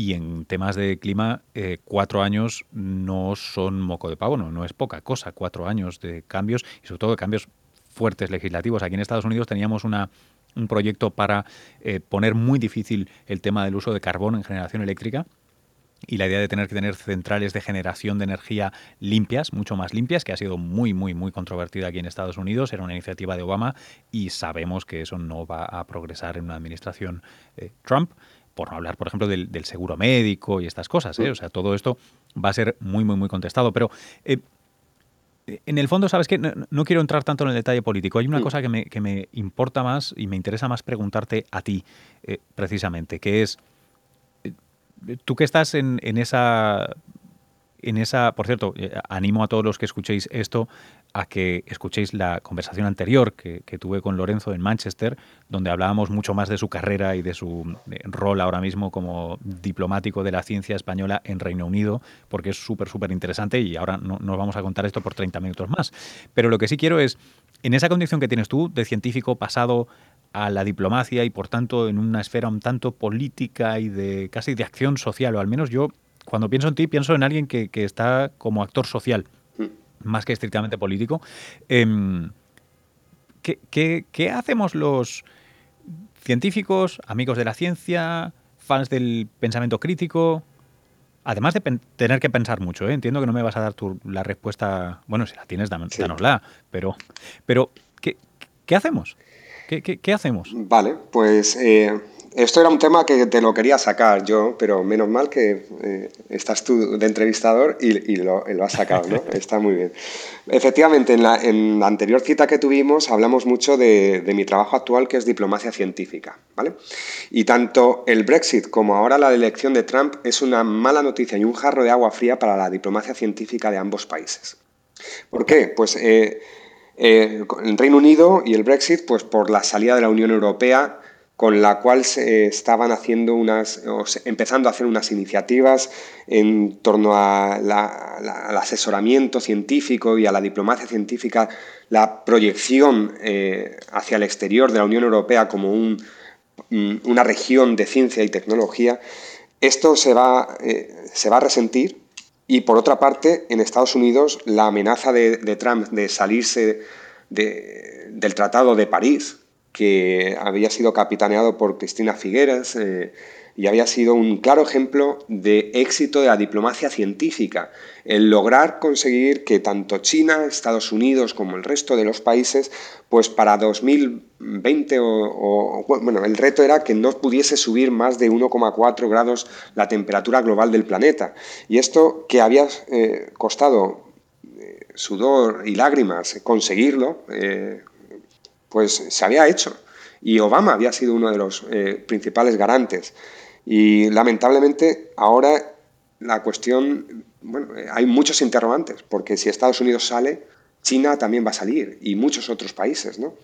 Y en temas de clima, eh, cuatro años no son moco de pavo, no, no es poca cosa. Cuatro años de cambios y sobre todo de cambios fuertes legislativos. Aquí en Estados Unidos teníamos una, un proyecto para eh, poner muy difícil el tema del uso de carbón en generación eléctrica y la idea de tener que tener centrales de generación de energía limpias, mucho más limpias, que ha sido muy, muy, muy controvertida aquí en Estados Unidos. Era una iniciativa de Obama y sabemos que eso no va a progresar en una administración eh, Trump por no hablar, por ejemplo, del, seguro médico y estas cosas. ¿eh? O sea, todo esto va a ser muy, muy, muy contestado. Pero eh, en el fondo, ¿sabes qué? No, quiero entrar tanto en el detalle político. Hay una cosa que me, que me, importa más y me interesa más preguntarte a ti, eh, precisamente, que es, tú que estás en, en esa en esa, por cierto, eh, animo a todos los que escuchéis esto a que escuchéis la conversación anterior que, tuve con Lorenzo en Manchester, donde hablábamos mucho más de su carrera y de su rol ahora mismo como diplomático de la ciencia española en Reino Unido, porque es súper, súper interesante y ahora no nos vamos a contar esto por 30 minutos más. Pero lo que sí quiero es, en esa condición que tienes tú de científico pasado a la diplomacia y por tanto en una esfera un tanto política y de casi de acción social, o al menos yo cuando pienso en ti, pienso en alguien que, está como actor social. Más que estrictamente político. Em, ¿qué, hacemos los científicos, amigos de la ciencia, fans del pensamiento crítico? Además de tener que pensar mucho, ¿eh? entiendo que no me vas a dar la respuesta, bueno, si la tienes, dánosla, pero, pero ¿qué, hacemos? ¿Qué, hacemos? Vale, pues eh, esto era un tema que te lo quería sacar yo, pero menos mal que eh, estás tú de entrevistador y, lo, has sacado, ¿no? Está muy bien. Efectivamente, en la, anterior cita que tuvimos hablamos mucho de, mi trabajo actual, que es diplomacia científica, ¿vale? Y tanto el Brexit como ahora la elección de Trump es una mala noticia y un jarro de agua fría para la diplomacia científica de ambos países. ¿Por qué? Pues eh, eh, el Reino Unido y el Brexit, pues por la salida de la Unión Europea, con la cual se estaban haciendo unas, empezando a hacer unas iniciativas en torno al asesoramiento científico y a la diplomacia científica, la proyección eh, hacia el exterior de la Unión Europea como una región de ciencia y tecnología, esto se va, eh, se va a resentir. Y por otra parte, en Estados Unidos, la amenaza de, Trump de salirse del Tratado de París, que había sido capitaneado por Cristina Figueras eh, y había sido un claro ejemplo de éxito de la diplomacia científica, el lograr conseguir que tanto China, Estados Unidos como el resto de los países, pues para 2020 o, bueno, el reto era que no pudiese subir más de 1,4 grados la temperatura global del planeta. Y esto que había eh, costado eh, sudor y lágrimas conseguirlo, pues se había hecho. Y Obama había sido uno de los eh, principales garantes. Y lamentablemente ahora la cuestión, bueno, eh, hay muchos interrogantes, porque si Estados Unidos sale, China también va a salir y muchos otros países, ¿no?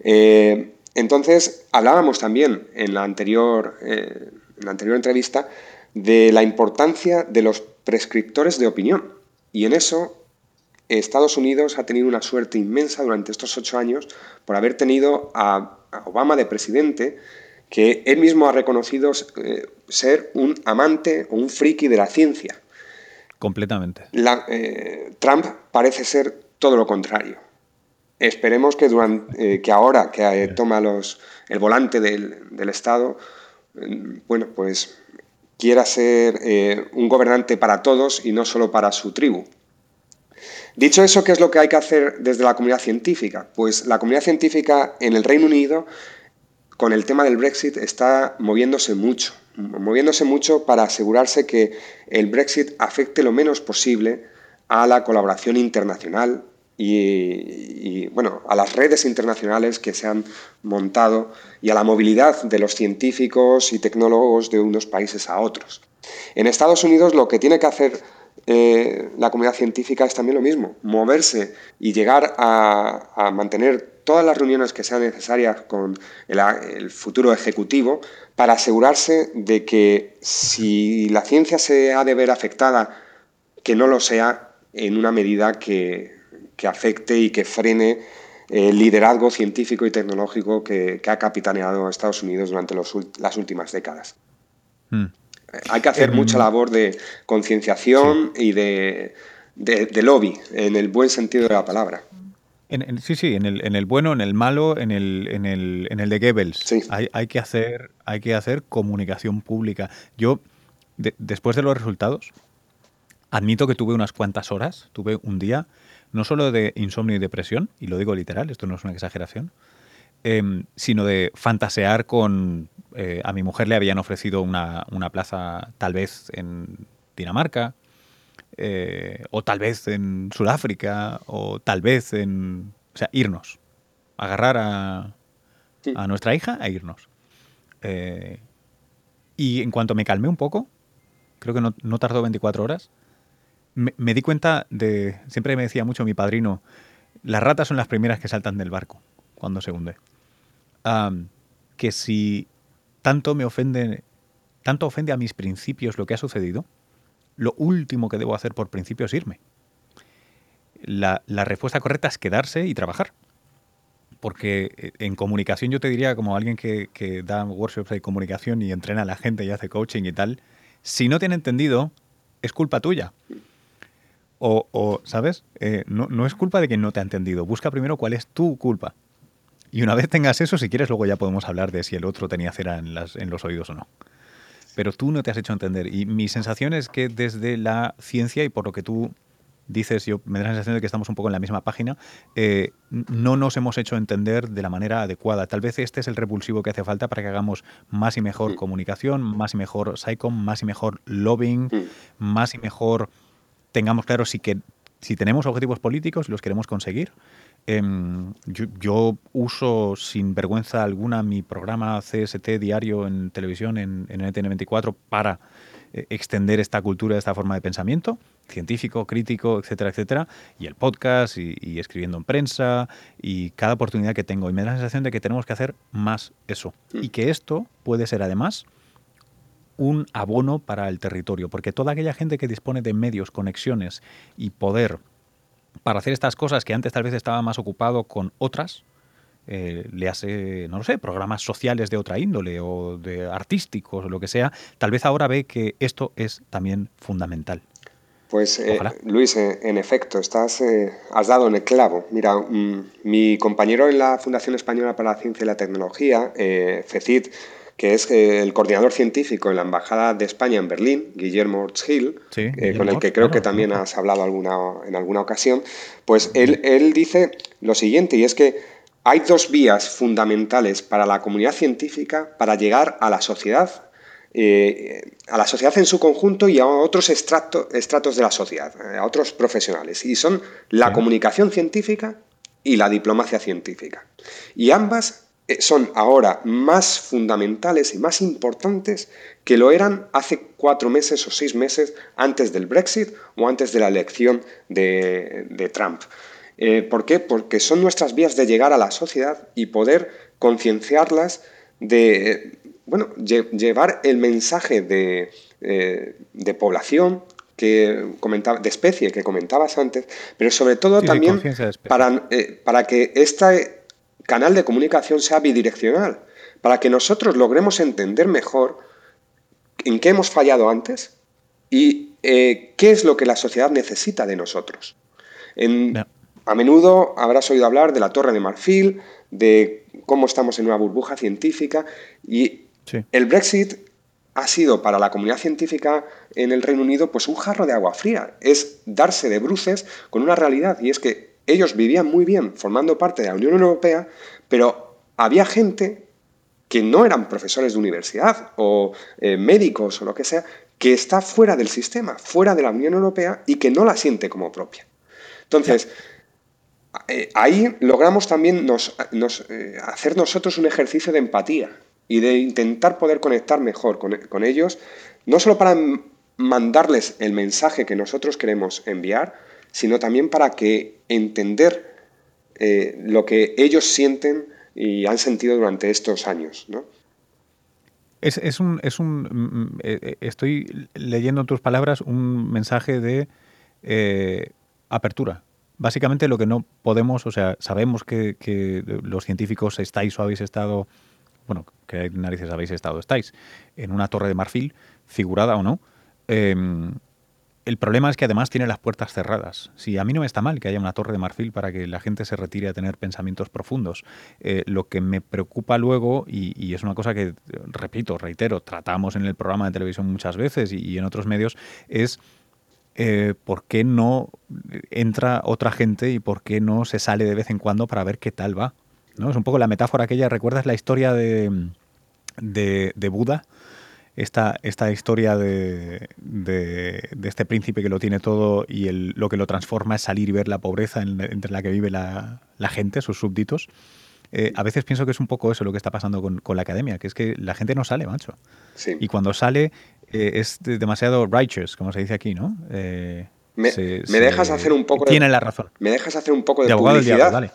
Eh, entonces, hablábamos también en la, anterior, en la anterior entrevista de la importancia de los prescriptores de opinión. Y en eso Estados Unidos ha tenido una suerte inmensa durante estos ocho años por haber tenido a, Obama de presidente, que él mismo ha reconocido eh, ser un amante o un friki de la ciencia. Completamente. Eh, Trump parece ser todo lo contrario. Esperemos que, durante, eh, que ahora que toma los, el volante del, del Estado, bueno, pues quiera ser un gobernante para todos y no solo para su tribu. Dicho eso, ¿qué es lo que hay que hacer desde la comunidad científica? Pues la comunidad científica en el Reino Unido con el tema del Brexit está moviéndose mucho, moviéndose mucho para asegurarse que el Brexit afecte lo menos posible a la colaboración internacional y, bueno, a las redes internacionales que se han montado y a la movilidad de los científicos y tecnólogos de unos países a otros. En Estados Unidos lo que tiene que hacer eh, la comunidad científica es también lo mismo, moverse y llegar a mantener todas las reuniones que sean necesarias con el, futuro ejecutivo para asegurarse de que si la ciencia se ha de ver afectada, que no lo sea en una medida que, afecte y que frene el liderazgo científico y tecnológico que, ha capitaneado Estados Unidos durante las últimas décadas. Hmm. Hay que hacer em, mucha labor de concienciación y de lobby, en el buen sentido de la palabra sí, sí, en el, en el, bueno, en el malo, en el, en el, en el de Goebbels. Hay, hay, que hacer, hay que hacer comunicación pública. Yo, después de los resultados, admito que tuve unas cuantas horas, tuve un día, no solo de insomnio y depresión, y lo digo literal, esto no es una exageración, em, sino de fantasear con... Eh, a mi mujer le habían ofrecido una, una plaza tal vez en Dinamarca, eh, o tal vez en Sudáfrica, o tal vez en... O sea, irnos. Agarrar a, a nuestra hija e irnos. Eh, y en cuanto me calmé un poco, creo que no, tardó 24 horas, me, di cuenta de... Siempre me decía mucho mi padrino, las ratas son las primeras que saltan del barco cuando se hunde. que si tanto me ofende, tanto ofende a mis principios lo que ha sucedido, lo último que debo hacer por principio es irme. La, respuesta correcta es quedarse y trabajar. Porque eh, en comunicación yo te diría, como alguien que, da workshops de comunicación y entrena a la gente y hace coaching y tal, si no han entendido, es culpa tuya. O, ¿sabes? Eh, no, es culpa de quien no te ha entendido. Busca primero cuál es tu culpa. Y una vez tengas eso, si quieres, luego ya podemos hablar de si el otro tenía cera en, las, en los oídos o no pero tú no te has hecho entender. Y mi sensación es que desde la ciencia y por lo que tú dices, yo me da la sensación de que estamos un poco en la misma página, eh, no nos hemos hecho entender de la manera adecuada. Tal vez este es el repulsivo que hace falta para que hagamos más y mejor comunicación, más y mejor SciComm, más y mejor lobbying, más y mejor tengamos claro si, que, si tenemos objetivos políticos y los queremos conseguir, Em, yo, uso sin vergüenza alguna mi programa CST diario en televisión en, en NTN24 para eh, extender esta cultura, esta forma de pensamiento, científico, crítico, etcétera, etcétera, y el podcast y, escribiendo en prensa y cada oportunidad que tengo. Y me da la sensación de que tenemos que hacer más eso. Mm. Y que esto puede ser además un abono para el territorio, porque toda aquella gente que dispone de medios, conexiones y poder para hacer estas cosas que antes tal vez estaba más ocupado con otras, eh, le hace, no lo sé, programas sociales de otra índole o de artísticos o lo que sea, tal vez ahora ve que esto es también fundamental. Pues eh, Luis, eh, en efecto, estás, has dado en el clavo. Mira, mm, mi compañero en la Fundación Española para la Ciencia y la Tecnología, FECIT, que es eh, el coordinador científico en la Embajada de España en Berlín, Guillermo Ortz-Hill, eh, con el que creo que también has hablado alguna, en alguna ocasión, pues él, él dice lo siguiente, y es que hay dos vías fundamentales para la comunidad científica para llegar a la sociedad eh, a la sociedad en su conjunto y a otros estratos de la sociedad, a otros profesionales. Y son la comunicación científica y la diplomacia científica. Y ambas son ahora más fundamentales y más importantes que lo eran hace cuatro meses o seis meses antes del Brexit o antes de la elección de, Trump. Eh, ¿Por qué? Porque son nuestras vías de llegar a la sociedad y poder concienciarlas de, bueno, llevar el mensaje de, eh, población que comentaba, de especie que comentabas antes, pero sobre todo también para, para que esta canal de comunicación sea bidireccional, para que nosotros logremos entender mejor en qué hemos fallado antes y eh, qué es lo que la sociedad necesita de nosotros. A menudo habrás oído hablar de la Torre de Marfil, de cómo estamos en una burbuja científica y el Brexit ha sido para la comunidad científica en el Reino Unido pues un jarro de agua fría, es darse de bruces con una realidad y es que ellos vivían muy bien formando parte de la Unión Europea, pero había gente que no eran profesores de universidad o eh, médicos o lo que sea, que está fuera del sistema, fuera de la Unión Europea y que no la siente como propia. Entonces, eh, ahí logramos también eh, hacer nosotros un ejercicio de empatía y de intentar poder conectar mejor con, ellos, no solo para mandarles el mensaje que nosotros queremos enviar, sino también para que entender eh, lo que ellos sienten y han sentido durante estos años. Es, un, es un mm, mm, estoy leyendo en tus palabras un mensaje de apertura, básicamente lo que no podemos, o sea, sabemos que, los científicos estáis o habéis estado, bueno, que narices habéis estado, estáis en una torre de marfil, figurada o no. El problema es que además tiene las puertas cerradas. Si a mí no me está mal que haya una torre de marfil para que la gente se retire a tener pensamientos profundos. Eh, lo que me preocupa luego, y, es una cosa que, repito, reitero, tratamos en el programa de televisión muchas veces y en otros medios, es eh, ¿por qué no entra otra gente y por qué no se sale de vez en cuando para ver qué tal va? ¿no? Es un poco la metáfora aquella, ¿recuerdas la historia de, de, Buda? Esta, esta historia de, de, este príncipe que lo tiene todo y el, lo que lo transforma es salir y ver la pobreza entre la que vive la, la gente, sus súbditos. Eh, a veces pienso que es un poco eso lo que está pasando con, con, la academia, que es que la gente no sale, macho. Y cuando sale eh, es demasiado righteous, como se dice aquí, ¿no? Eh, me, dejas hacer un poco de... Tiene la razón. Me dejas hacer un poco de, publicidad. dale.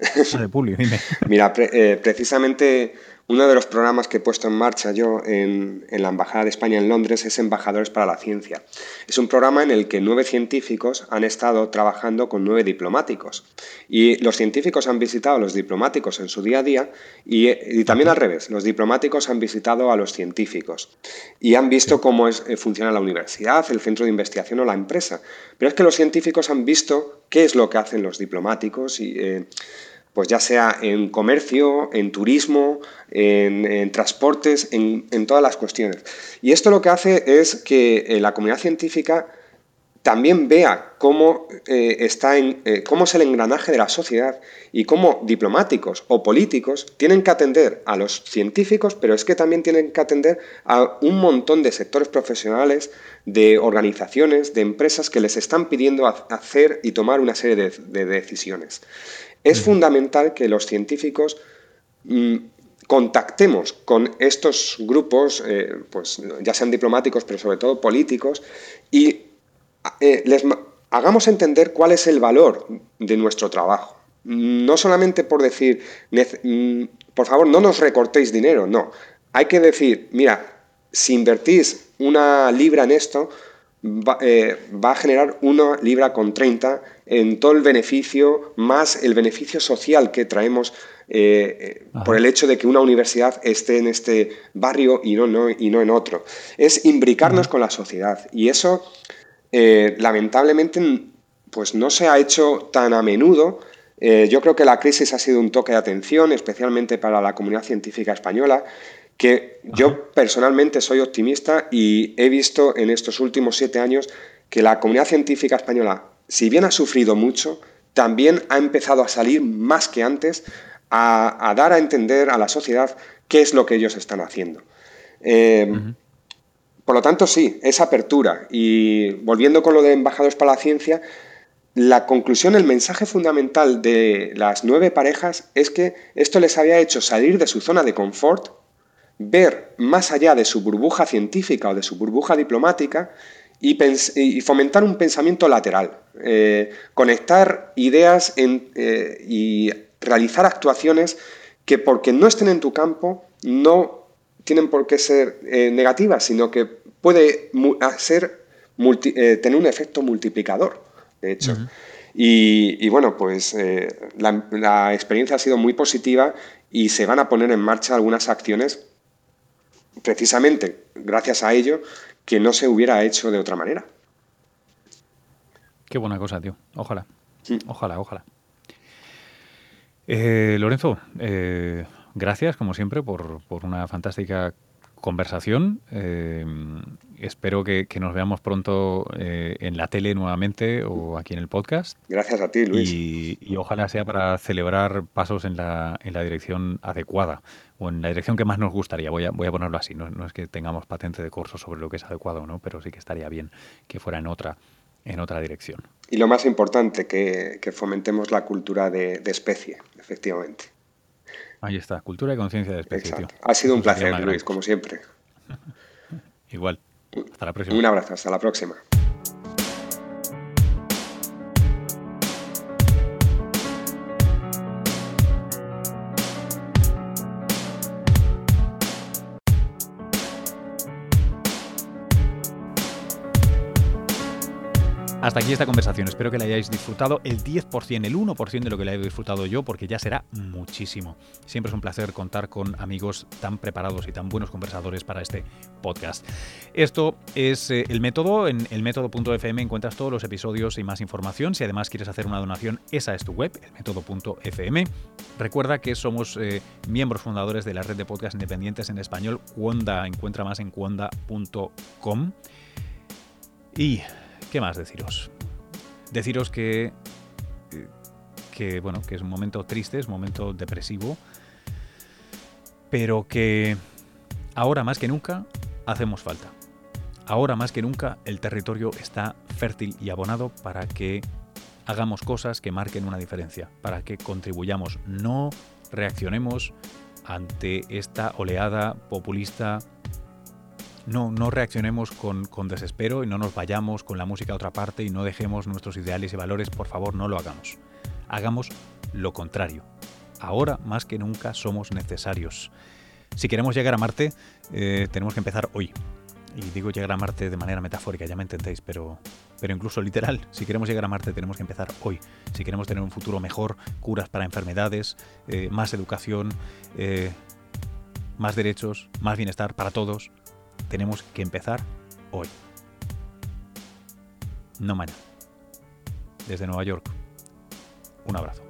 Mira, eh, precisamente uno de los programas que he puesto en marcha yo en, la Embajada de España en Londres es Embajadores para la Ciencia. Es un programa en el que nueve científicos han estado trabajando con nueve diplomáticos. Y los científicos han visitado a los diplomáticos en su día a día y, también al revés, los diplomáticos han visitado a los científicos y han visto cómo es, eh, funciona la universidad, el centro de investigación o la empresa. Pero es que los científicos han visto qué es lo que hacen los diplomáticos y... Eh, pues ya sea en comercio, en turismo, en, transportes, en, todas las cuestiones. Y esto lo que hace es que eh, la comunidad científica también vea cómo, eh, está en, eh, cómo es el engranaje de la sociedad y cómo diplomáticos o políticos tienen que atender a los científicos, pero es que también tienen que atender a un montón de sectores profesionales, de organizaciones, de empresas que les están pidiendo hacer y tomar una serie de decisiones. Es fundamental que los científicos mm, contactemos con estos grupos, eh, pues ya sean diplomáticos, pero sobre todo políticos, y eh, les hagamos entender cuál es el valor de nuestro trabajo. No solamente por decir, mm, por favor, no nos recortéis dinero, no. Hay que decir, mira, si invertís una libra en esto, va, eh, va, a generar una libra con 30 en todo el beneficio, más el beneficio social que traemos eh, eh, por el hecho de que una universidad esté en este barrio y no, no y no en otro. Es imbricarnos con la sociedad y eso lamentablemente pues no se ha hecho tan a menudo. yo creo que la crisis ha sido un toque de atención, especialmente para la comunidad científica española, que yo personalmente soy optimista y he visto en estos últimos siete años que la comunidad científica española, si bien ha sufrido mucho, también ha empezado a salir más que antes a, dar a entender a la sociedad qué es lo que ellos están haciendo. Eh, por lo tanto, sí, esa apertura. Y volviendo con lo de Embajadores para la Ciencia, la conclusión, el mensaje fundamental de las nueve parejas es que esto les había hecho salir de su zona de confort ver más allá de su burbuja científica o de su burbuja diplomática y, fomentar un pensamiento lateral, eh, conectar ideas eh, y realizar actuaciones que porque no estén en tu campo no tienen por qué ser eh, negativas, sino que puede ser, tener un efecto multiplicador, de hecho. y, bueno, pues la, la experiencia ha sido muy positiva y se van a poner en marcha algunas acciones precisamente gracias a ello que no se hubiera hecho de otra manera. Qué buena cosa, tío. Ojalá. Ojalá, ojalá. Eh, Lorenzo, eh, gracias, como siempre, por, una fantástica conversación. Eh, espero que, nos veamos pronto eh, en la tele nuevamente o aquí en el podcast. Gracias a ti, Luis. Y, ojalá sea para celebrar pasos en la, en la, dirección adecuada o en la dirección que más nos gustaría. Voy a, voy a ponerlo así. No, es que tengamos patente de curso sobre lo que es adecuado, ¿no? pero sí que estaría bien que fuera en otra, en otra dirección. Y lo más importante, que, que fomentemos la cultura de, de especie, efectivamente. Ahí está, cultura y conciencia de especie. Ha sido un placer, Luis, como siempre. Igual. Hasta la próxima. Un abrazo, hasta la próxima. Hasta aquí esta conversación. Espero que la hayáis disfrutado el 10%, el 1% de lo que la he disfrutado yo, porque ya será muchísimo. Siempre es un placer contar con amigos tan preparados y tan buenos conversadores para este podcast. Esto es eh, el método. En el método.fm encuentras todos los episodios y más información. Si además quieres hacer una donación, esa es tu web, el método.fm. Recuerda que somos eh, miembros fundadores de la red de podcast independientes en español, Cuonda. Encuentra más en cuonda.com. Y ¿Qué más deciros? Deciros que, que, bueno, que es un momento triste, es un momento depresivo, pero que ahora más que nunca hacemos falta. Ahora más que nunca el territorio está fértil y abonado para que hagamos cosas que marquen una diferencia, para que contribuyamos, no reaccionemos ante esta oleada populista no, no reaccionemos con, desespero y no nos vayamos con la música a otra parte y no dejemos nuestros ideales y valores, por favor, no lo hagamos. Hagamos lo contrario. Ahora más que nunca somos necesarios. Si queremos llegar a Marte, eh, tenemos que empezar hoy. Y digo llegar a Marte de manera metafórica, ya me entendéis, pero, pero incluso literal, si queremos llegar a Marte tenemos que empezar hoy. Si queremos tener un futuro mejor, curas para enfermedades, eh, más educación, eh, más derechos, más bienestar para todos, tenemos que empezar hoy. No mañana. Desde Nueva York. Un abrazo.